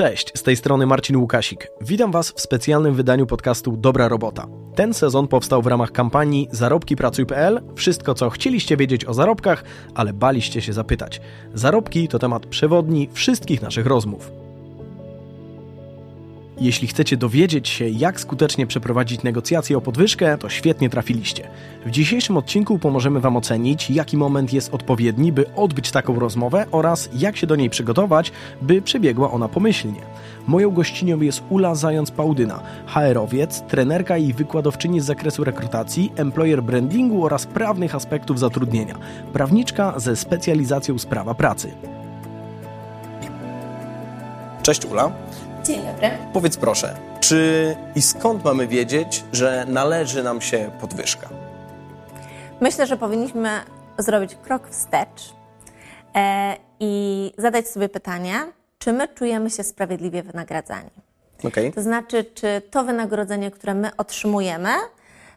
Cześć, z tej strony Marcin Łukasik. Witam Was w specjalnym wydaniu podcastu Dobra Robota. Ten sezon powstał w ramach kampanii zarobkipracuj.pl. Wszystko, co chcieliście wiedzieć o zarobkach, ale baliście się zapytać. Zarobki to temat przewodni wszystkich naszych rozmów. Jeśli chcecie dowiedzieć się, jak skutecznie przeprowadzić negocjacje o podwyżkę, to świetnie trafiliście. W dzisiejszym odcinku pomożemy Wam ocenić, jaki moment jest odpowiedni, by odbyć taką rozmowę oraz jak się do niej przygotować, by przebiegła ona pomyślnie. Moją gościnią jest Ula Zając-Pałdyna, HR-owiec, trenerka i wykładowczyni z zakresu rekrutacji, employer brandingu oraz prawnych aspektów zatrudnienia. Prawniczka ze specjalizacją z prawa pracy. Cześć Ula. Dzień dobry. Powiedz proszę, czy i skąd mamy wiedzieć, że należy nam się podwyżka? Myślę, że powinniśmy zrobić krok wstecz e, i zadać sobie pytanie, czy my czujemy się sprawiedliwie wynagradzani. Okay. To znaczy, czy to wynagrodzenie, które my otrzymujemy,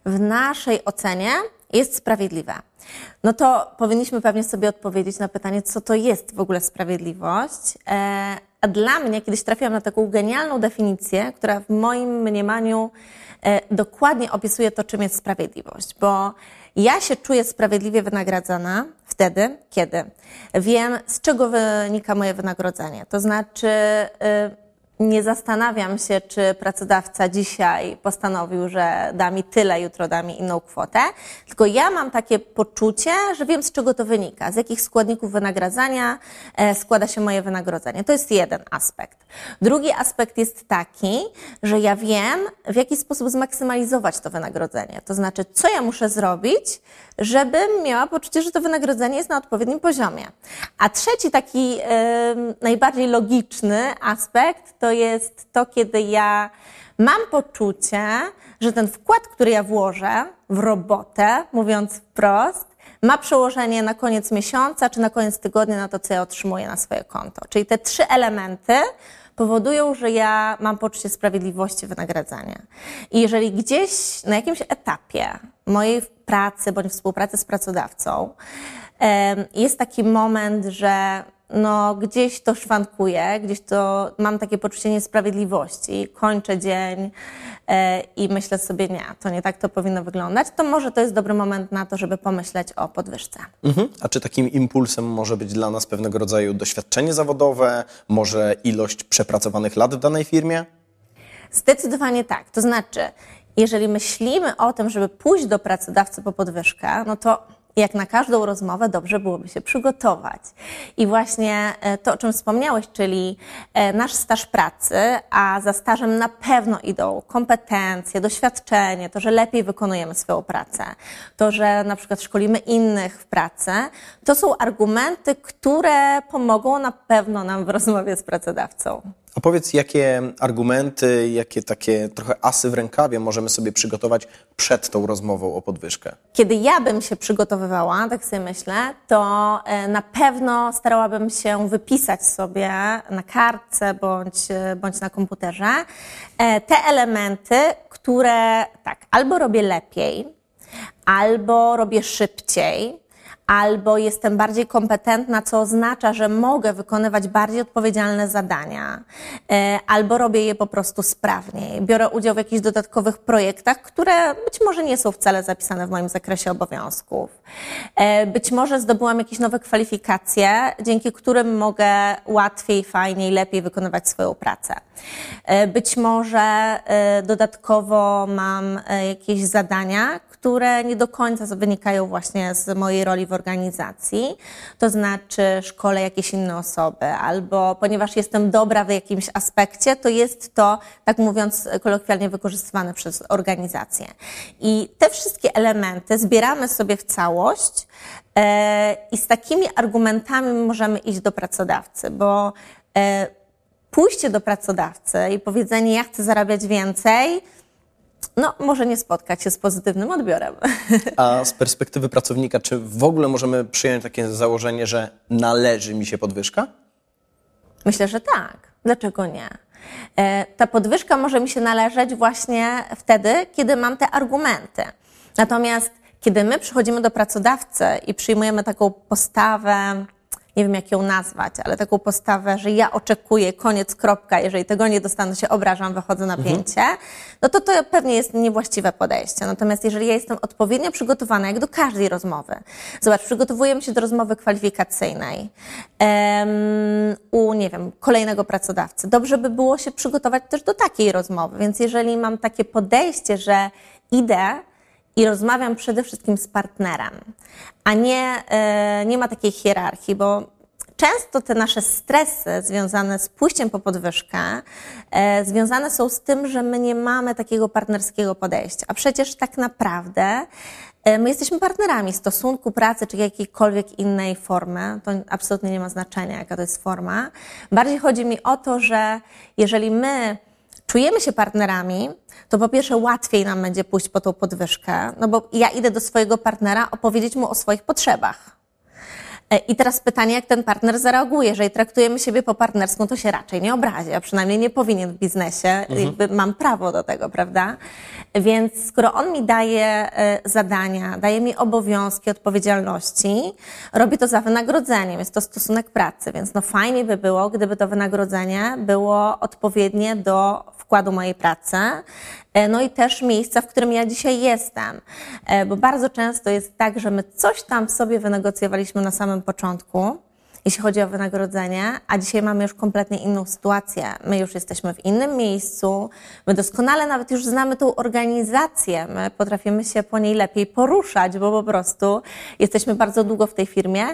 w naszej ocenie jest sprawiedliwe. No to powinniśmy pewnie sobie odpowiedzieć na pytanie, co to jest w ogóle sprawiedliwość. A dla mnie kiedyś trafiłam na taką genialną definicję, która w moim mniemaniu e, dokładnie opisuje to, czym jest sprawiedliwość. Bo ja się czuję sprawiedliwie wynagradzana wtedy, kiedy wiem, z czego wynika moje wynagrodzenie. To znaczy, y, nie zastanawiam się, czy pracodawca dzisiaj postanowił, że da mi tyle, jutro da mi inną kwotę, tylko ja mam takie poczucie, że wiem, z czego to wynika, z jakich składników wynagradzania e, składa się moje wynagrodzenie. To jest jeden aspekt. Drugi aspekt jest taki, że ja wiem, w jaki sposób zmaksymalizować to wynagrodzenie. To znaczy, co ja muszę zrobić, żebym miała poczucie, że to wynagrodzenie jest na odpowiednim poziomie. A trzeci taki yy, najbardziej logiczny aspekt to jest to, kiedy ja mam poczucie, że ten wkład, który ja włożę w robotę, mówiąc wprost, ma przełożenie na koniec miesiąca czy na koniec tygodnia na to, co ja otrzymuję na swoje konto. Czyli te trzy elementy powodują, że ja mam poczucie sprawiedliwości wynagradzania. I jeżeli gdzieś na jakimś etapie mojej pracy bądź współpracy z pracodawcą jest taki moment, że no, gdzieś to szwankuje, gdzieś to mam takie poczucie niesprawiedliwości, kończę dzień e, i myślę sobie, nie, to nie tak to powinno wyglądać, to może to jest dobry moment na to, żeby pomyśleć o podwyżce. Mhm. A czy takim impulsem może być dla nas pewnego rodzaju doświadczenie zawodowe, może ilość przepracowanych lat w danej firmie? Zdecydowanie tak. To znaczy, jeżeli myślimy o tym, żeby pójść do pracodawcy po podwyżkę, no to jak na każdą rozmowę dobrze byłoby się przygotować. I właśnie e, to, o czym wspomniałeś, czyli e, nasz staż pracy, a za stażem na pewno idą kompetencje, doświadczenie, to, że lepiej wykonujemy swoją pracę, to, że na przykład szkolimy innych w pracy, to są argumenty, które pomogą na pewno nam w rozmowie z pracodawcą. A powiedz, jakie argumenty, jakie takie trochę asy w rękawie możemy sobie przygotować przed tą rozmową o podwyżkę? Kiedy ja bym się przygotowywała, tak sobie myślę, to e, na pewno starałabym się wypisać sobie na kartce bądź, e, bądź na komputerze e, te elementy, które tak, albo robię lepiej, albo robię szybciej, albo jestem bardziej kompetentna, co oznacza, że mogę wykonywać bardziej odpowiedzialne zadania, e, albo robię je po prostu sprawniej. Biorę udział w jakichś dodatkowych projektach, które być może nie są wcale zapisane w moim zakresie obowiązków. E, być może zdobyłam jakieś nowe kwalifikacje, dzięki którym mogę łatwiej, fajniej, lepiej wykonywać swoją pracę. E, być może dodatkowo mam jakieś zadania, które nie do końca wynikają właśnie z mojej roli w organizacji, to znaczy szkole jakieś inne osoby, albo ponieważ jestem dobra w jakimś aspekcie, to jest to, tak mówiąc kolokwialnie, wykorzystywane przez organizację. I te wszystkie elementy zbieramy sobie w całość e, i z takimi argumentami możemy iść do pracodawcy, bo e, pójście do pracodawcy i powiedzenie, ja chcę zarabiać więcej, no, może nie spotkać się z pozytywnym odbiorem. A z perspektywy pracownika, czy w ogóle możemy przyjąć takie założenie, że należy mi się podwyżka? Myślę, że tak. Dlaczego nie? E, ta podwyżka może mi się należeć właśnie wtedy, kiedy mam te argumenty. Natomiast kiedy my przychodzimy do pracodawcy i przyjmujemy taką postawę, nie wiem jak ją nazwać, ale taką postawę, że ja oczekuję, koniec, kropka, jeżeli tego nie dostanę, się obrażam, wychodzę na mhm. pięcie, no to to pewnie jest niewłaściwe podejście. Natomiast jeżeli ja jestem odpowiednio przygotowana, jak do każdej rozmowy, zobacz, przygotowujemy się do rozmowy kwalifikacyjnej um, u, nie wiem, kolejnego pracodawcy. Dobrze by było się przygotować też do takiej rozmowy, więc jeżeli mam takie podejście, że idę i rozmawiam przede wszystkim z partnerem, a nie, e, nie ma takiej hierarchii, bo często te nasze stresy związane z pójściem po podwyżkę e, związane są z tym, że my nie mamy takiego partnerskiego podejścia. A przecież tak naprawdę e, my jesteśmy partnerami stosunku pracy czy jakiejkolwiek innej formy. To absolutnie nie ma znaczenia, jaka to jest forma. Bardziej chodzi mi o to, że jeżeli my czujemy się partnerami, to po pierwsze łatwiej nam będzie pójść po tą podwyżkę, no bo ja idę do swojego partnera opowiedzieć mu o swoich potrzebach. E, I teraz pytanie, jak ten partner zareaguje. Jeżeli traktujemy siebie po partnersku, to się raczej nie obrazi, a przynajmniej nie powinien w biznesie. Mhm. Mam prawo do tego, prawda? Więc skoro on mi daje e, zadania, daje mi obowiązki, odpowiedzialności, robi to za wynagrodzeniem. Jest to stosunek pracy, więc no fajnie by było, gdyby to wynagrodzenie było odpowiednie do wkładu mojej pracy, no i też miejsca, w którym ja dzisiaj jestem. E, bo bardzo często jest tak, że my coś tam sobie wynegocjowaliśmy na samym początku, jeśli chodzi o wynagrodzenie, a dzisiaj mamy już kompletnie inną sytuację. My już jesteśmy w innym miejscu, my doskonale nawet już znamy tą organizację, my potrafimy się po niej lepiej poruszać, bo po prostu jesteśmy bardzo długo w tej firmie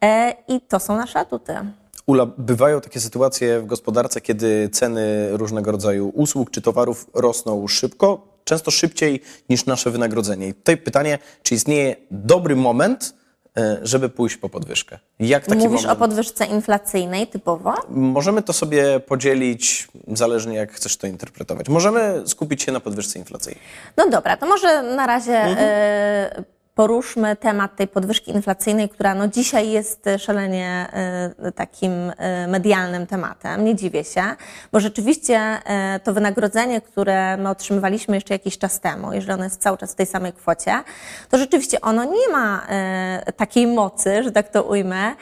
e, i to są nasze atuty. Ula, bywają takie sytuacje w gospodarce, kiedy ceny różnego rodzaju usług czy towarów rosną szybko, często szybciej niż nasze wynagrodzenie. I tutaj pytanie, czy istnieje dobry moment, e, żeby pójść po podwyżkę? Jak taki Mówisz moment... o podwyżce inflacyjnej typowo? Możemy to sobie podzielić, zależnie jak chcesz to interpretować. Możemy skupić się na podwyżce inflacyjnej. No dobra, to może na razie mhm. y poruszmy temat tej podwyżki inflacyjnej, która no dzisiaj jest szalenie y, takim y, medialnym tematem. Nie dziwię się, bo rzeczywiście to wynagrodzenie, które my otrzymywaliśmy jeszcze jakiś czas temu, jeżeli ono jest cały czas w tej samej kwocie, to rzeczywiście ono nie ma takiej mocy, że tak to ujmę,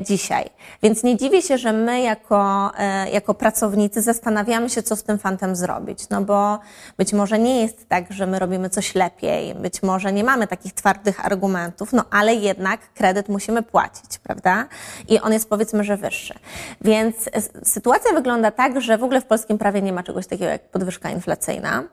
dzisiaj. Więc nie dziwię się, że my jako, jako pracownicy zastanawiamy się, co z tym fantem zrobić. No bo być może nie jest tak, że my robimy coś lepiej, być może nie mamy takich twardych twardych argumentów, no ale jednak kredyt musimy płacić, prawda? I on jest powiedzmy, że wyższy. Więc sytuacja wygląda tak, że w ogóle w polskim prawie nie ma czegoś takiego jak podwyżka inflacyjna.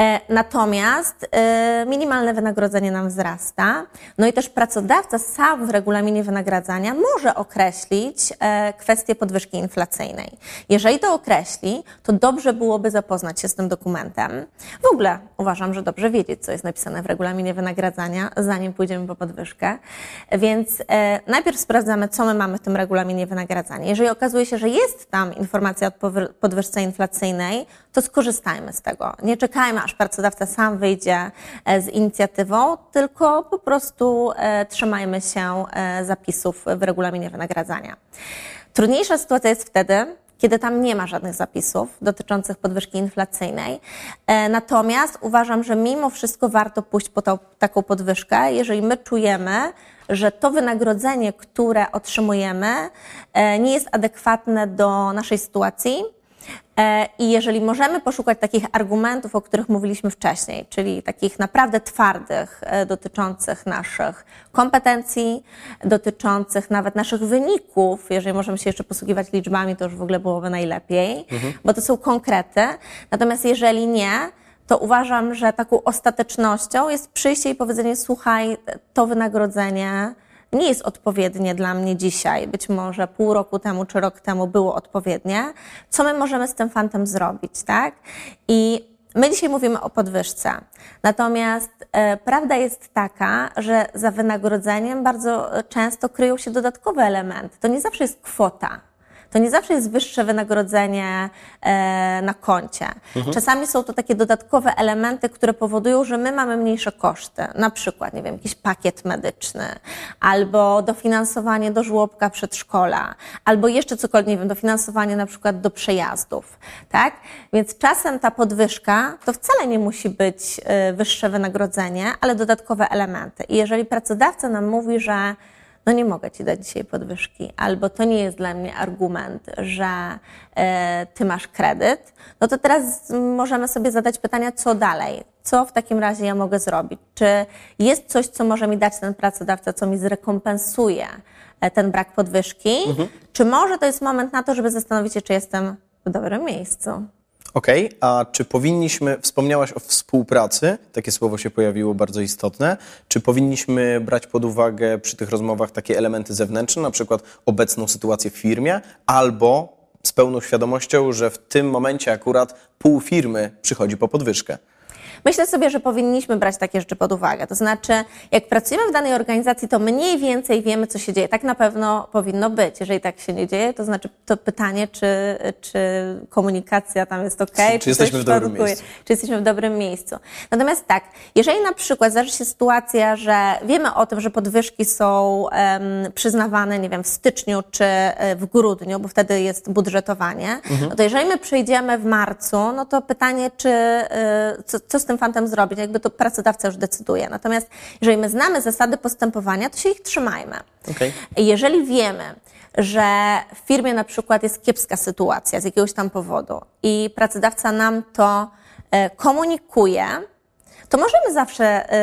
E, natomiast e, minimalne wynagrodzenie nam wzrasta. No i też pracodawca sam w regulaminie wynagradzania może określić e, kwestię podwyżki inflacyjnej. Jeżeli to określi, to dobrze byłoby zapoznać się z tym dokumentem. W ogóle uważam, że dobrze wiedzieć, co jest napisane w regulaminie wynagradzania, zanim pójdziemy po podwyżkę. Więc najpierw sprawdzamy, co my mamy w tym regulaminie wynagradzania. Jeżeli okazuje się, że jest tam informacja o podwyżce inflacyjnej, to skorzystajmy z tego. Nie czekajmy, aż pracodawca sam wyjdzie e, z inicjatywą, tylko po prostu e, trzymajmy się e, zapisów w regulaminie wynagradzania. Trudniejsza sytuacja jest wtedy, kiedy tam nie ma żadnych zapisów dotyczących podwyżki inflacyjnej. Natomiast uważam, że mimo wszystko warto pójść po tą, taką podwyżkę, jeżeli my czujemy, że to wynagrodzenie, które otrzymujemy, nie jest adekwatne do naszej sytuacji I jeżeli możemy poszukać takich argumentów, o których mówiliśmy wcześniej, czyli takich naprawdę twardych, e, dotyczących naszych kompetencji, dotyczących nawet naszych wyników, jeżeli możemy się jeszcze posługiwać liczbami, to już w ogóle byłoby najlepiej, mhm. bo to są konkrety. Natomiast jeżeli nie, to uważam, że taką ostatecznością jest przyjście i powiedzenie: Słuchaj, to wynagrodzenie nie jest odpowiednie dla mnie dzisiaj. Być może pół roku temu czy rok temu było odpowiednie. Co my możemy z tym fantem zrobić, tak? I My dzisiaj mówimy o podwyżce. Natomiast e, prawda jest taka, że za wynagrodzeniem bardzo często kryją się dodatkowe elementy. To nie zawsze jest kwota to nie zawsze jest wyższe wynagrodzenie e, na koncie. Mhm. Czasami są to takie dodatkowe elementy, które powodują, że my mamy mniejsze koszty. Na przykład, nie wiem, jakiś pakiet medyczny, albo dofinansowanie do żłobka przedszkola, albo jeszcze cokolwiek, nie wiem, dofinansowanie na przykład do przejazdów, tak? Więc czasem ta podwyżka to wcale nie musi być e, wyższe wynagrodzenie, ale dodatkowe elementy. I jeżeli pracodawca nam mówi, że no nie mogę ci dać dzisiaj podwyżki, albo to nie jest dla mnie argument, że e, ty masz kredyt, no to teraz możemy sobie zadać pytania, co dalej? Co w takim razie ja mogę zrobić? Czy jest coś, co może mi dać ten pracodawca, co mi zrekompensuje e, ten brak podwyżki? Mhm. Czy może to jest moment na to, żeby zastanowić się, czy jestem w dobrym miejscu? Okej, okay. a czy powinniśmy, wspomniałaś o współpracy, takie słowo się pojawiło bardzo istotne, czy powinniśmy brać pod uwagę przy tych rozmowach takie elementy zewnętrzne, na przykład obecną sytuację w firmie, albo z pełną świadomością, że w tym momencie akurat pół firmy przychodzi po podwyżkę? Myślę sobie, że powinniśmy brać takie rzeczy pod uwagę. To znaczy, jak pracujemy w danej organizacji, to mniej więcej wiemy, co się dzieje. Tak na pewno powinno być. Jeżeli tak się nie dzieje, to znaczy to pytanie, czy, czy komunikacja tam jest ok, czy, czy, jesteśmy w dobrym miejscu. Czy jesteśmy w dobrym miejscu. Natomiast tak, jeżeli na przykład zdarzy się sytuacja, że wiemy o tym, że podwyżki są um, przyznawane, nie wiem, w styczniu czy e, w grudniu, bo wtedy jest budżetowanie, mhm. no to jeżeli my przejdziemy w marcu, no to pytanie, czy y, co, co z tym fantem zrobić, jakby to pracodawca już decyduje. Natomiast jeżeli my znamy zasady postępowania, to się ich trzymajmy. Okay. Jeżeli wiemy, że w firmie na przykład jest kiepska sytuacja z jakiegoś tam powodu i pracodawca nam to e, komunikuje, to możemy zawsze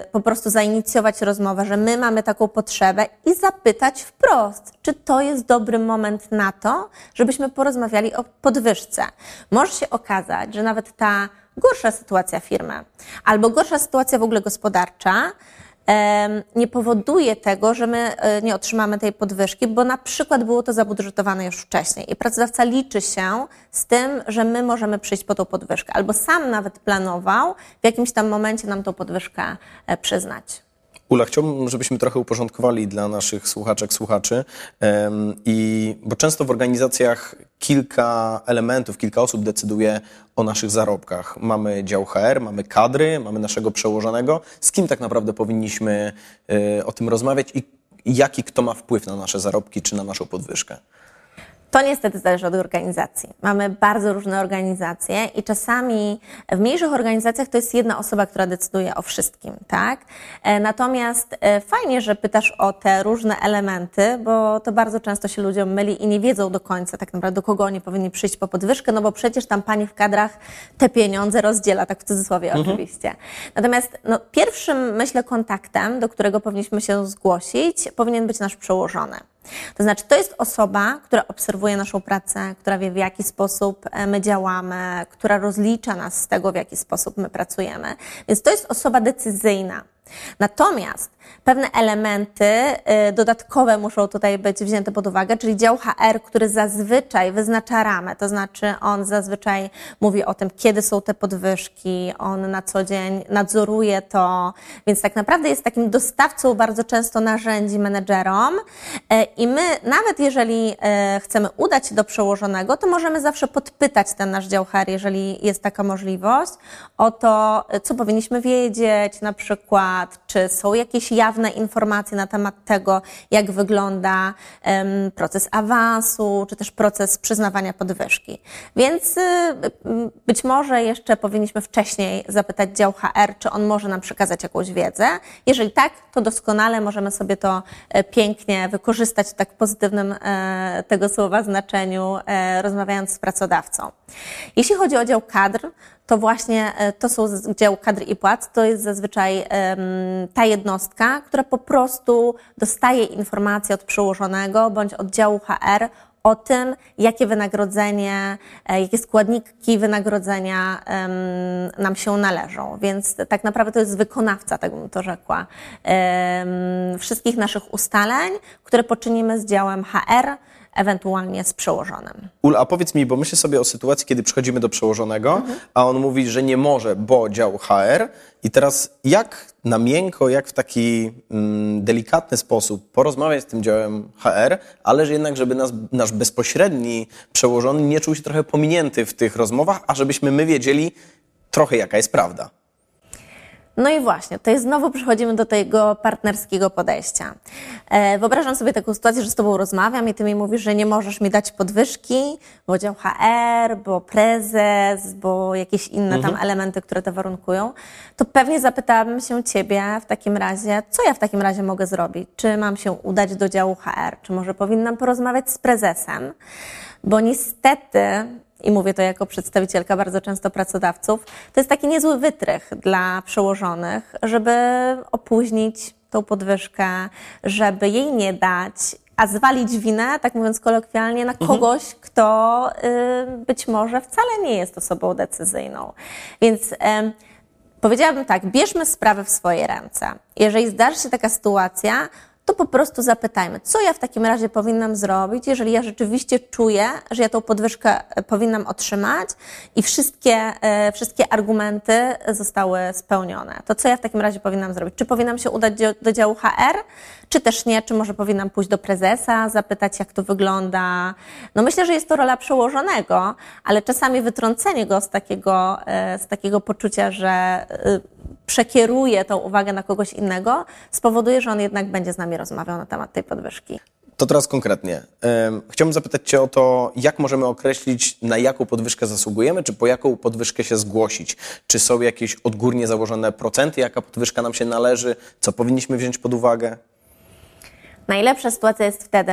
y, po prostu zainicjować rozmowę, że my mamy taką potrzebę i zapytać wprost, czy to jest dobry moment na to, żebyśmy porozmawiali o podwyżce. Może się okazać, że nawet ta gorsza sytuacja firmy albo gorsza sytuacja w ogóle gospodarcza nie powoduje tego, że my e, nie otrzymamy tej podwyżki, bo na przykład było to zabudżetowane już wcześniej i pracodawca liczy się z tym, że my możemy przyjść po tą podwyżkę, albo sam nawet planował w jakimś tam momencie nam tą podwyżkę e, przyznać. Ula, chciałbym, żebyśmy trochę uporządkowali dla naszych słuchaczek, słuchaczy, i, bo często w organizacjach kilka elementów, kilka osób decyduje o naszych zarobkach. Mamy dział HR, mamy kadry, mamy naszego przełożonego. Z kim tak naprawdę powinniśmy e, o tym rozmawiać i jaki kto ma wpływ na nasze zarobki czy na naszą podwyżkę? To niestety zależy od organizacji. Mamy bardzo różne organizacje i czasami w mniejszych organizacjach to jest jedna osoba, która decyduje o wszystkim, tak? E, natomiast e, fajnie, że pytasz o te różne elementy, bo to bardzo często się ludziom myli i nie wiedzą do końca tak naprawdę, do kogo oni powinni przyjść po podwyżkę, no bo przecież tam pani w kadrach te pieniądze rozdziela, tak w cudzysłowie mhm. oczywiście. Natomiast no, pierwszym, myślę, kontaktem, do którego powinniśmy się zgłosić, powinien być nasz przełożony. To znaczy, to jest osoba, która obserwuje naszą pracę, która wie, w jaki sposób e, my działamy, która rozlicza nas z tego, w jaki sposób my pracujemy. Więc to jest osoba decyzyjna. Natomiast pewne elementy y, dodatkowe muszą tutaj być wzięte pod uwagę, czyli dział HR, który zazwyczaj wyznacza ramę, to znaczy on zazwyczaj mówi o tym, kiedy są te podwyżki, on na co dzień nadzoruje to, więc tak naprawdę jest takim dostawcą bardzo często narzędzi menedżerom. Y, i my nawet jeżeli y, chcemy udać się do przełożonego, to możemy zawsze podpytać ten nasz dział HR, jeżeli jest taka możliwość, o to, co powinniśmy wiedzieć, na przykład, czy są jakieś jawne informacje na temat tego, jak wygląda um, proces awansu, czy też proces przyznawania podwyżki. Więc y, być może jeszcze powinniśmy wcześniej zapytać dział HR, czy on może nam przekazać jakąś wiedzę. Jeżeli tak, to doskonale możemy sobie to e, pięknie wykorzystać w tak pozytywnym e, tego słowa znaczeniu, e, rozmawiając z pracodawcą. Jeśli chodzi o dział kadr, to właśnie e, to są dział kadr i płac, to jest zazwyczaj ta jednostka, która po prostu dostaje informacje od przełożonego bądź od działu HR o tym, jakie wynagrodzenie, e, jakie składniki wynagrodzenia nam się należą. Więc tak naprawdę to jest wykonawca, tak bym to rzekła, wszystkich naszych ustaleń, które poczynimy z działem HR, ewentualnie z przełożonym. Ula, a powiedz mi, bo myślę sobie o sytuacji, kiedy przychodzimy do przełożonego, mhm. a on mówi, że nie może, bo dział HR. I teraz jak na miękko, jak w taki mm, delikatny sposób porozmawiać z tym działem HR, ale że jednak, żeby nas, nasz bezpośredni przełożony nie czuł się trochę pominięty w tych rozmowach, a żebyśmy my wiedzieli trochę, jaka jest prawda. No i właśnie, to jest znowu przechodzimy do tego partnerskiego podejścia. E, wyobrażam sobie taką sytuację, że z Tobą rozmawiam i Ty mi mówisz, że nie możesz mi dać podwyżki, bo dział HR, bo prezes, bo jakieś inne mhm. tam elementy, które to warunkują. To pewnie zapytałabym się Ciebie w takim razie, co ja w takim razie mogę zrobić? Czy mam się udać do działu HR? Czy może powinnam porozmawiać z prezesem? Bo niestety i mówię to jako przedstawicielka bardzo często pracodawców, to jest taki niezły wytrych dla przełożonych, żeby opóźnić tą podwyżkę, żeby jej nie dać, a zwalić winę, tak mówiąc kolokwialnie, na mhm. kogoś, mhm. kto y, być może wcale nie jest osobą decyzyjną. Więc y, powiedziałabym tak, bierzmy sprawę w swoje ręce. Jeżeli zdarzy się taka sytuacja, to po prostu zapytajmy, co ja w takim razie powinnam zrobić, jeżeli ja rzeczywiście czuję, że ja tą podwyżkę e, powinnam otrzymać i wszystkie, e, wszystkie argumenty zostały spełnione. To co ja w takim razie powinnam zrobić? Czy powinnam się udać do, działu HR, czy też nie? Czy może powinnam pójść do prezesa, zapytać, jak to wygląda? No myślę, że jest to rola przełożonego, ale czasami wytrącenie go z takiego, e, z takiego poczucia, że przekieruje tą uwagę na kogoś innego, spowoduje, że on jednak będzie z nami rozmawiał na temat tej podwyżki. To teraz konkretnie. Chciałbym zapytać Cię o to, jak możemy określić, na jaką podwyżkę zasługujemy, czy po jaką podwyżkę się zgłosić? Czy są jakieś odgórnie założone procenty, jaka podwyżka nam się należy, co powinniśmy wziąć pod uwagę? Najlepsza sytuacja jest wtedy,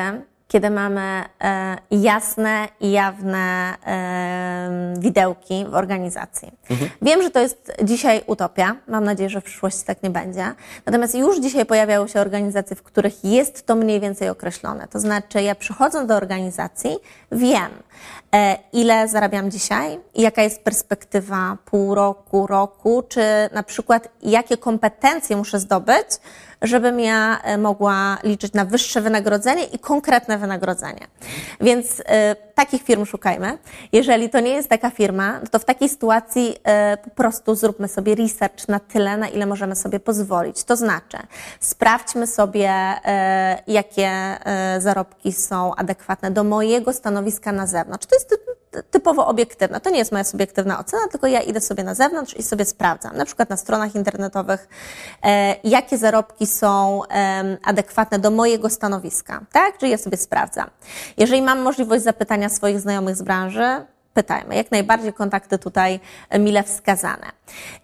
kiedy mamy e, jasne i jawne e, widełki w organizacji. Mhm. Wiem, że to jest dzisiaj utopia. Mam nadzieję, że w przyszłości tak nie będzie. Natomiast już dzisiaj pojawiają się organizacje, w których jest to mniej więcej określone. To znaczy, ja przychodząc do organizacji, wiem, e, ile zarabiam dzisiaj jaka jest perspektywa pół roku, roku, czy na przykład jakie kompetencje muszę zdobyć, żebym ja e, mogła liczyć na wyższe wynagrodzenie i konkretne wynagrodzenie. Więc y, takich firm szukajmy. Jeżeli to nie jest taka firma, to w takiej sytuacji y, po prostu zróbmy sobie research na tyle, na ile możemy sobie pozwolić. To znaczy, sprawdźmy sobie, y, jakie zarobki są adekwatne do mojego stanowiska na zewnątrz. To jest typowo obiektywna. To nie jest moja subiektywna ocena, tylko ja idę sobie na zewnątrz i sobie sprawdzam, na przykład na stronach internetowych, e, jakie zarobki są e, adekwatne do mojego stanowiska, tak? Czyli ja sobie sprawdzam. Jeżeli mam możliwość zapytania swoich znajomych z branży, pytajmy. Jak najbardziej kontakty tutaj mile wskazane.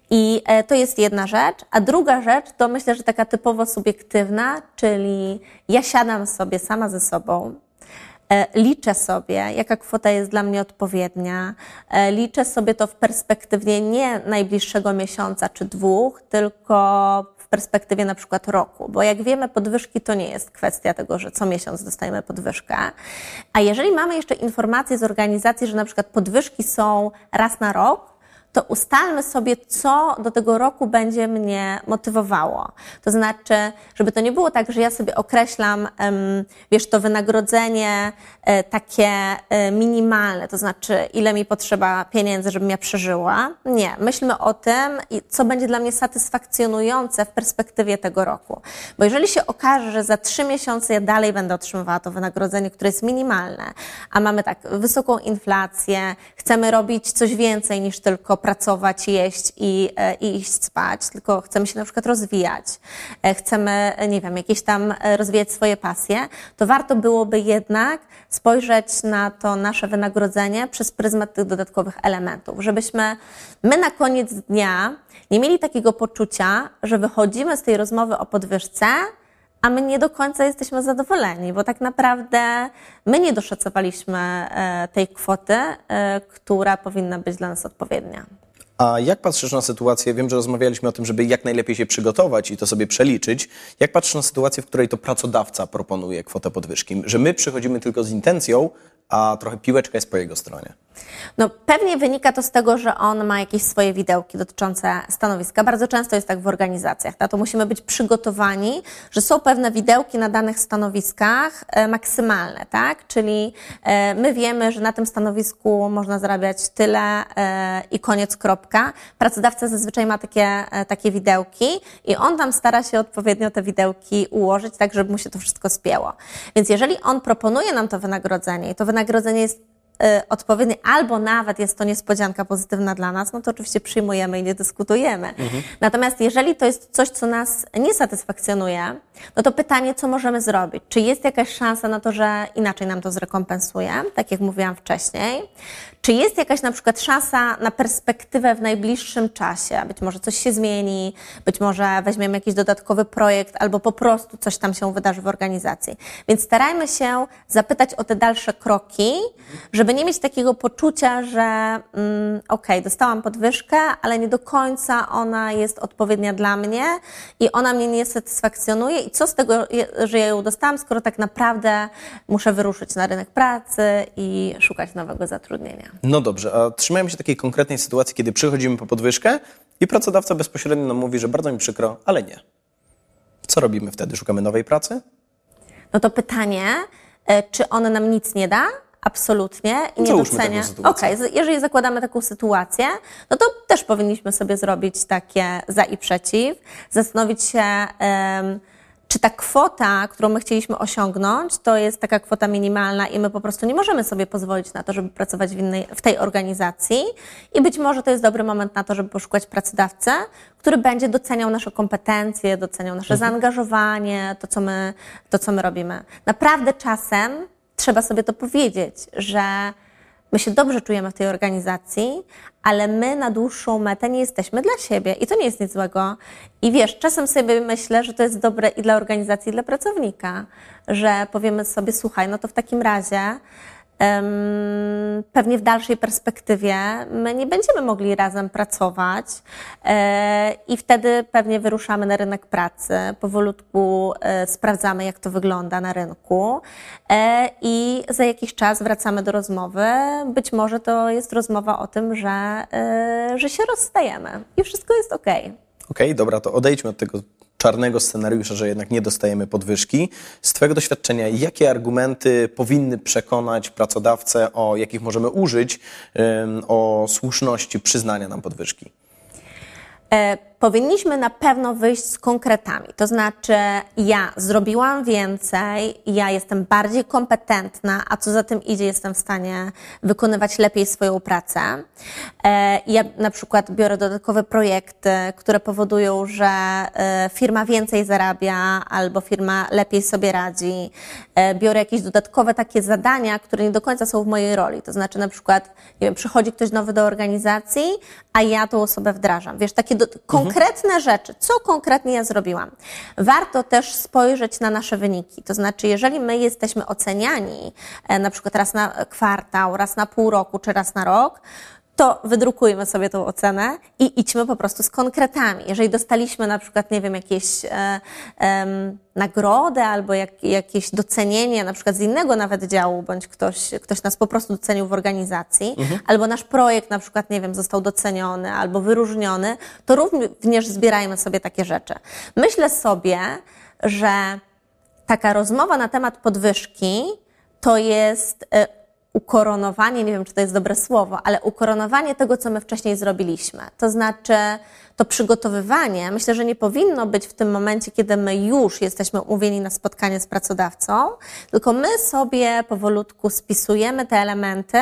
I e, to jest jedna rzecz. A druga rzecz to myślę, że taka typowo subiektywna, czyli ja siadam sobie sama ze sobą, E, liczę sobie, jaka kwota jest dla mnie odpowiednia. E, liczę sobie to w perspektywie nie najbliższego miesiąca czy dwóch, tylko perspektywie na przykład roku, bo jak wiemy, podwyżki to nie jest kwestia tego, że co miesiąc dostajemy podwyżkę. A jeżeli mamy jeszcze informacje z organizacji, że na przykład podwyżki są raz na rok, to ustalmy sobie, co do tego roku będzie mnie motywowało. To znaczy, żeby to nie było tak, że ja sobie określam, wiesz, to wynagrodzenie e, takie e, minimalne, to znaczy, ile mi potrzeba pieniędzy, żebym ja przeżyła. Nie. Myślmy o tym, co będzie dla mnie satysfakcjonujące w perspektywie tego roku. Bo jeżeli się okaże, że za trzy miesiące ja dalej będę otrzymywała to wynagrodzenie, które jest minimalne, a mamy tak wysoką inflację, chcemy robić coś więcej niż tylko pracować, jeść i, e, i iść spać, tylko chcemy się na przykład rozwijać, e, chcemy, nie wiem, jakieś tam e, rozwijać swoje pasje, to warto byłoby jednak spojrzeć na to nasze wynagrodzenie przez pryzmat tych dodatkowych elementów, żebyśmy my na koniec dnia nie mieli takiego poczucia, że wychodzimy z tej rozmowy o podwyżce, a my nie do końca jesteśmy zadowoleni, bo tak naprawdę my nie doszacowaliśmy e, tej kwoty, e, która powinna być dla nas odpowiednia. A jak patrzysz na sytuację, wiem, że rozmawialiśmy o tym, żeby jak najlepiej się przygotować i to sobie przeliczyć. Jak patrzysz na sytuację, w której to pracodawca proponuje kwotę podwyżki? Że my przychodzimy tylko z intencją, a trochę piłeczka jest po jego stronie. No, pewnie wynika to z tego, że on ma jakieś swoje widełki dotyczące stanowiska. Bardzo często jest tak w organizacjach. Na to musimy być przygotowani, że są pewne widełki na danych stanowiskach e, maksymalne, tak? Czyli e, my wiemy, że na tym stanowisku można zarabiać tyle e, i koniec, kropka. Pracodawca zazwyczaj ma takie, takie widełki i on tam stara się odpowiednio te widełki ułożyć, tak żeby mu się to wszystko spięło. Więc jeżeli on proponuje nam to wynagrodzenie i to wynagrodzenie jest y, odpowiedni, albo nawet jest to niespodzianka pozytywna dla nas, no to oczywiście przyjmujemy i nie dyskutujemy. Mhm. Natomiast jeżeli to jest coś, co nas nie satysfakcjonuje, no to pytanie, co możemy zrobić? Czy jest jakaś szansa na to, że inaczej nam to zrekompensuje, tak jak mówiłam wcześniej? Czy jest jakaś na przykład szansa na perspektywę w najbliższym czasie? Być może coś się zmieni, być może weźmiemy jakiś dodatkowy projekt, albo po prostu coś tam się wydarzy w organizacji. Więc starajmy się zapytać o te dalsze kroki, żeby nie mieć takiego poczucia, że mm, okej, okay, dostałam podwyżkę, ale nie do końca ona jest odpowiednia dla mnie i ona mnie nie satysfakcjonuje. I co z tego, że ja ją dostałam, skoro tak naprawdę muszę wyruszyć na rynek pracy i szukać nowego zatrudnienia? No dobrze, a trzymajmy się takiej konkretnej sytuacji, kiedy przychodzimy po podwyżkę i pracodawca bezpośrednio nam mówi, że bardzo mi przykro, ale nie. Co robimy wtedy? Szukamy nowej pracy? No to pytanie, e, czy on nam nic nie da? Absolutnie i nie docenia. Okej, okay. jeżeli zakładamy taką sytuację, no to też powinniśmy sobie zrobić takie za i przeciw, zastanowić się. Um, czy ta kwota, którą my chcieliśmy osiągnąć, to jest taka kwota minimalna i my po prostu nie możemy sobie pozwolić na to, żeby pracować w, innej, w tej organizacji. I być może to jest dobry moment na to, żeby poszukać pracodawcę, który będzie doceniał nasze kompetencje, doceniał nasze mhm. zaangażowanie, to co, my, to, co my robimy. Naprawdę czasem trzeba sobie to powiedzieć, że My się dobrze czujemy w tej organizacji, ale my na dłuższą metę nie jesteśmy dla siebie i to nie jest nic złego. I wiesz, czasem sobie myślę, że to jest dobre i dla organizacji, i dla pracownika, że powiemy sobie, słuchaj, no to w takim razie pewnie w dalszej perspektywie my nie będziemy mogli razem pracować e, i wtedy pewnie wyruszamy na rynek pracy, powolutku e, sprawdzamy, jak to wygląda na rynku e, i za jakiś czas wracamy do rozmowy. Być może to jest rozmowa o tym, że, że się rozstajemy i wszystko jest ok. Okej, okay, dobra, to odejdźmy od tego czarnego scenariusza, że jednak nie dostajemy podwyżki. Z Twojego doświadczenia, jakie argumenty powinny przekonać pracodawcę, o jakich możemy użyć, o słuszności przyznania nam podwyżki? Powinniśmy na pewno wyjść z konkretami. To znaczy, ja zrobiłam więcej, ja jestem bardziej kompetentna, a co za tym idzie, jestem w stanie wykonywać lepiej swoją pracę. E, ja na przykład biorę dodatkowe projekty, które powodują, że e, firma więcej zarabia albo firma lepiej sobie radzi. E, biorę jakieś dodatkowe takie zadania, które nie do końca są w mojej roli. To znaczy, na przykład, nie wiem, przychodzi ktoś nowy do organizacji, a ja tą osobę wdrażam. Wiesz, takie do, konkretne rzeczy, co konkretnie ja zrobiłam. Warto też spojrzeć na nasze wyniki. To znaczy, jeżeli my jesteśmy oceniani e, na przykład raz na kwartał, raz na pół roku czy raz na rok, to wydrukujmy sobie tą ocenę i idźmy po prostu z konkretami. Jeżeli dostaliśmy na przykład, nie wiem, jakieś e, e, nagrodę albo jak, jakieś docenienie, na przykład z innego nawet działu, bądź ktoś, ktoś nas po prostu docenił w organizacji, mhm. albo nasz projekt na przykład, nie wiem, został doceniony albo wyróżniony, to również zbierajmy sobie takie rzeczy. Myślę sobie, że taka rozmowa na temat podwyżki to jest e, ukoronowanie, nie wiem czy to jest dobre słowo, ale ukoronowanie tego, co my wcześniej zrobiliśmy. To znaczy, to przygotowywanie, myślę, że nie powinno być w tym momencie, kiedy my już jesteśmy umówieni na spotkanie z pracodawcą, tylko my sobie powolutku spisujemy te elementy,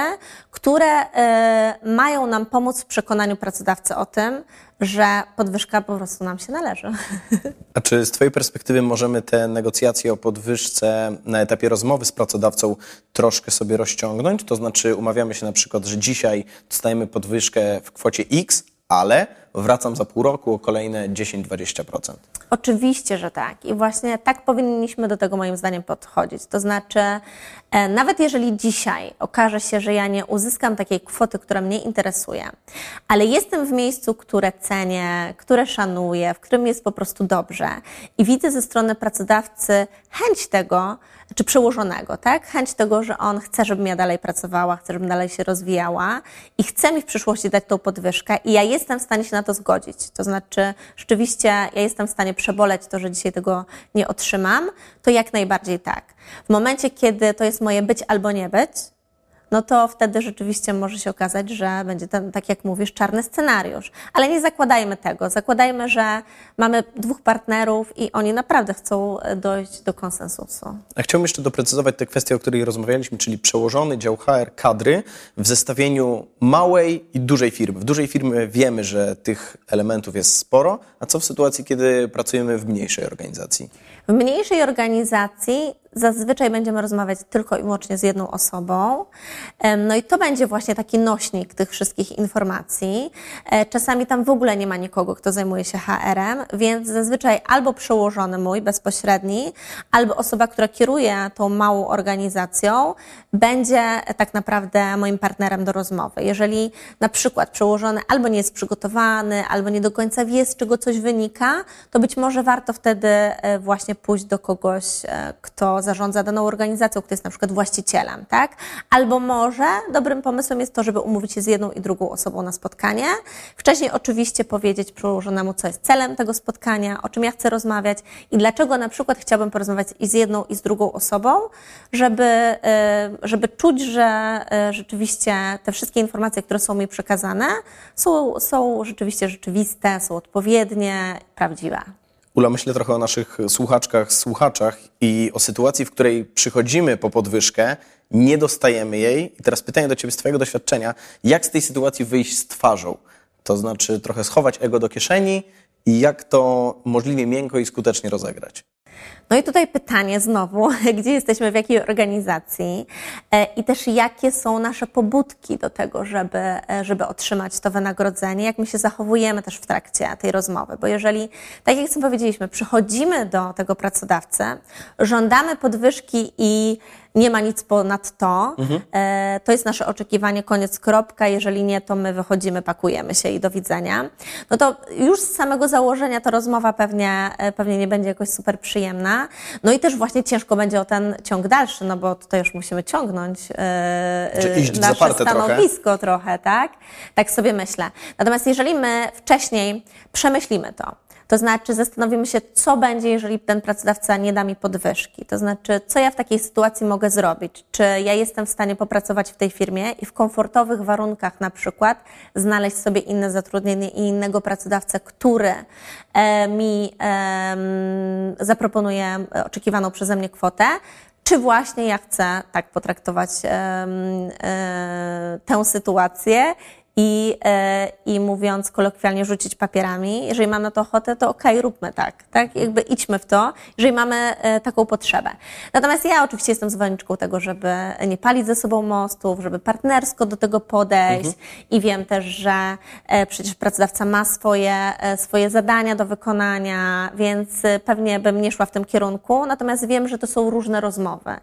które y, mają nam pomóc w przekonaniu pracodawcy o tym, że podwyżka po prostu nam się należy. A czy z Twojej perspektywy możemy te negocjacje o podwyżce na etapie rozmowy z pracodawcą troszkę sobie rozciągnąć? To znaczy umawiamy się na przykład, że dzisiaj dostajemy podwyżkę w kwocie X, ale wracam za pół roku o kolejne 10-20%. Oczywiście, że tak. I właśnie tak powinniśmy do tego moim zdaniem podchodzić. To znaczy, e, nawet jeżeli dzisiaj okaże się, że ja nie uzyskam takiej kwoty, która mnie interesuje, ale jestem w miejscu, które cenię, które szanuję, w którym jest po prostu dobrze i widzę ze strony pracodawcy chęć tego, czy przełożonego, tak? Chęć tego, że on chce, żebym ja dalej pracowała, chce, żebym dalej się rozwijała i chce mi w przyszłości dać tą podwyżkę i ja jestem w stanie się na to zgodzić. To znaczy, rzeczywiście ja jestem w stanie przeboleć to, że dzisiaj tego nie otrzymam, to jak najbardziej tak. W momencie, kiedy to jest moje być albo nie być, no to wtedy rzeczywiście może się okazać, że będzie ten, tak jak mówisz, czarny scenariusz. Ale nie zakładajmy tego. Zakładajmy, że mamy dwóch partnerów i oni naprawdę chcą e, dojść do konsensusu. A chciałbym jeszcze doprecyzować tę kwestię, o której rozmawialiśmy, czyli przełożony dział HR kadry w zestawieniu małej i dużej firmy. W dużej firmie wiemy, że tych elementów jest sporo, a co w sytuacji, kiedy pracujemy w mniejszej organizacji? W mniejszej organizacji zazwyczaj będziemy rozmawiać tylko i wyłącznie z jedną osobą. No i to będzie właśnie taki nośnik tych wszystkich informacji. E, czasami tam w ogóle nie ma nikogo, kto zajmuje się HR-em, więc zazwyczaj albo przełożony mój bezpośredni, albo osoba, która kieruje tą małą organizacją, będzie tak naprawdę moim partnerem do rozmowy. Jeżeli na przykład przełożony albo nie jest przygotowany, albo nie do końca wie, z czego coś wynika, to być może warto wtedy e, właśnie pójść do kogoś, e, kto zarządza daną organizacją, kto jest na przykład właścicielem, tak? Albo może dobrym pomysłem jest to, żeby umówić się z jedną i drugą osobą na spotkanie. Wcześniej oczywiście powiedzieć przełożonemu, co jest celem tego spotkania, o czym ja chcę rozmawiać i dlaczego na przykład chciałbym porozmawiać i z jedną i z drugą osobą, żeby, e, żeby czuć, że e, rzeczywiście te wszystkie informacje, które są mi przekazane, są, są rzeczywiście rzeczywiste, są odpowiednie, prawdziwe. Ula, myślę trochę o naszych słuchaczkach, słuchaczach i o sytuacji, w której przychodzimy po podwyżkę, nie dostajemy jej. I teraz pytanie do Ciebie z Twojego doświadczenia, jak z tej sytuacji wyjść z twarzą? To znaczy trochę schować ego do kieszeni i jak to możliwie miękko i skutecznie rozegrać? No i tutaj pytanie znowu, gdzie jesteśmy, w jakiej organizacji e, i też jakie są nasze pobudki do tego, żeby, e, żeby otrzymać to wynagrodzenie, jak my się zachowujemy też w trakcie tej rozmowy. Bo jeżeli, tak jak powiedzieliśmy, przychodzimy do tego pracodawcy, żądamy podwyżki i nie ma nic ponad to. Mhm. E, to jest nasze oczekiwanie, koniec, kropka. Jeżeli nie, to my wychodzimy, pakujemy się i do widzenia. No to już z samego założenia ta rozmowa pewnie, pewnie nie będzie jakoś super przyjemna. No i też właśnie ciężko będzie o ten ciąg dalszy, no bo tutaj już musimy ciągnąć iść nasze stanowisko trochę. trochę, tak? Tak sobie myślę. Natomiast jeżeli my wcześniej przemyślimy to, to znaczy zastanowimy się, co będzie, jeżeli ten pracodawca nie da mi podwyżki. To znaczy, co ja w takiej sytuacji mogę zrobić? Czy ja jestem w stanie popracować w tej firmie i w komfortowych warunkach na przykład znaleźć sobie inne zatrudnienie i innego pracodawcę, który e, mi zaproponuje oczekiwaną przeze mnie kwotę, czy właśnie ja chcę tak potraktować e, tę sytuację i, e, i mówiąc kolokwialnie, rzucić papierami. Jeżeli mam na to ochotę, to okej, okay, róbmy tak, tak? Jakby idźmy w to, jeżeli mamy e, taką potrzebę. Natomiast ja oczywiście jestem zwolenniczką tego, żeby nie palić ze sobą mostów, żeby partnersko do tego podejść mhm. i wiem też, że e, przecież pracodawca ma swoje, swoje zadania do wykonania, więc pewnie bym nie szła w tym kierunku, natomiast wiem, że to są różne rozmowy.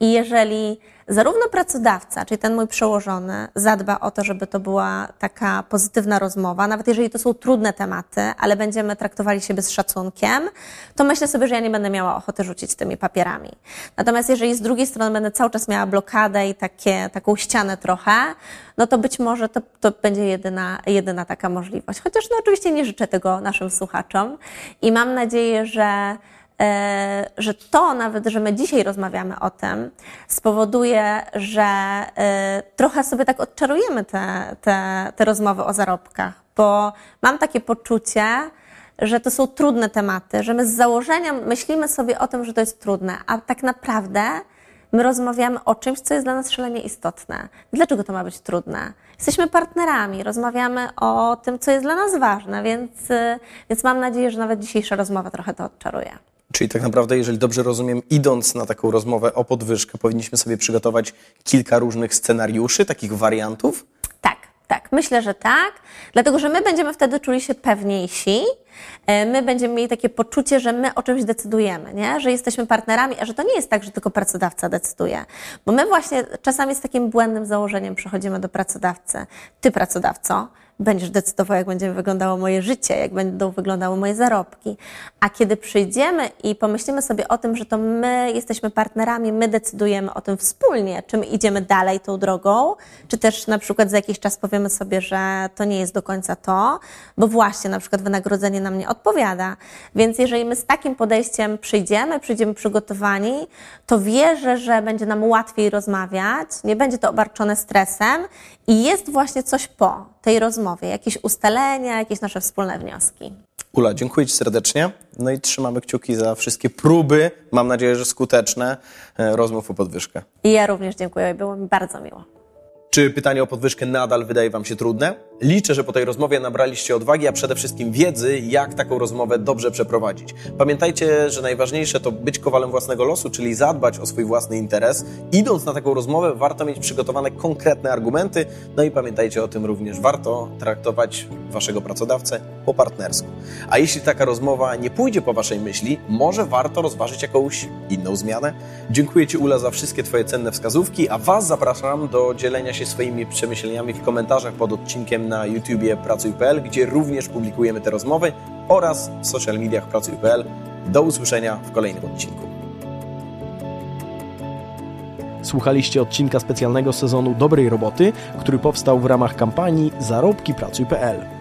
I jeżeli zarówno pracodawca, czyli ten mój przełożony, zadba o to, żeby to była taka pozytywna rozmowa, nawet jeżeli to są trudne tematy, ale będziemy traktowali siebie z szacunkiem, to myślę sobie, że ja nie będę miała ochoty rzucić tymi papierami. Natomiast jeżeli z drugiej strony będę cały czas miała blokadę i takie, taką ścianę trochę, no to być może to, to będzie jedyna, jedyna taka możliwość. Chociaż no oczywiście nie życzę tego naszym słuchaczom i mam nadzieję, że że to nawet, że my dzisiaj rozmawiamy o tym, spowoduje, że e, trochę sobie tak odczarujemy te, te, te rozmowy o zarobkach, bo mam takie poczucie, że to są trudne tematy, że my z założenia myślimy sobie o tym, że to jest trudne, a tak naprawdę my rozmawiamy o czymś, co jest dla nas szalenie istotne. Dlaczego to ma być trudne? Jesteśmy partnerami, rozmawiamy o tym, co jest dla nas ważne, więc, e, więc mam nadzieję, że nawet dzisiejsza rozmowa trochę to odczaruje. Czyli tak naprawdę, jeżeli dobrze rozumiem, idąc na taką rozmowę o podwyżkę, powinniśmy sobie przygotować kilka różnych scenariuszy, takich wariantów? Tak, tak. Myślę, że tak. Dlatego, że my będziemy wtedy czuli się pewniejsi. E, my będziemy mieli takie poczucie, że my o czymś decydujemy, nie? że jesteśmy partnerami, a że to nie jest tak, że tylko pracodawca decyduje. Bo my właśnie czasami z takim błędnym założeniem przychodzimy do pracodawcy. Ty, pracodawco, będziesz decydował, jak będzie wyglądało moje życie, jak będą wyglądały moje zarobki. A kiedy przyjdziemy i pomyślimy sobie o tym, że to my jesteśmy partnerami, my decydujemy o tym wspólnie, czy my idziemy dalej tą drogą, czy też na przykład za jakiś czas powiemy sobie, że to nie jest do końca to, bo właśnie na przykład wynagrodzenie nam nie odpowiada. Więc jeżeli my z takim podejściem przyjdziemy, przyjdziemy przygotowani, to wierzę, że będzie nam łatwiej rozmawiać, nie będzie to obarczone stresem i jest właśnie coś po tej rozmowie, jakieś ustalenia, jakieś nasze wspólne wnioski. Ula, dziękuję Ci serdecznie. No i trzymamy kciuki za wszystkie próby, mam nadzieję, że skuteczne, e, rozmów o podwyżkę. I ja również dziękuję, było mi bardzo miło. Czy pytanie o podwyżkę nadal wydaje Wam się trudne? Liczę, że po tej rozmowie nabraliście odwagi, a przede wszystkim wiedzy, jak taką rozmowę dobrze przeprowadzić. Pamiętajcie, że najważniejsze to być kowalem własnego losu, czyli zadbać o swój własny interes. Idąc na taką rozmowę, warto mieć przygotowane konkretne argumenty. No i pamiętajcie o tym również, warto traktować Waszego pracodawcę po partnersku. A jeśli taka rozmowa nie pójdzie po Waszej myśli, może warto rozważyć jakąś inną zmianę? Dziękuję Ci, Ula, za wszystkie Twoje cenne wskazówki, a Was zapraszam do dzielenia się swoimi przemyśleniami w komentarzach pod odcinkiem na YouTubie Pracuj.pl, gdzie również publikujemy te rozmowy oraz w social mediach Pracuj.pl. Do usłyszenia w kolejnym odcinku. Słuchaliście odcinka specjalnego sezonu Dobrej Roboty, który powstał w ramach kampanii Zarobki Pracuj.pl.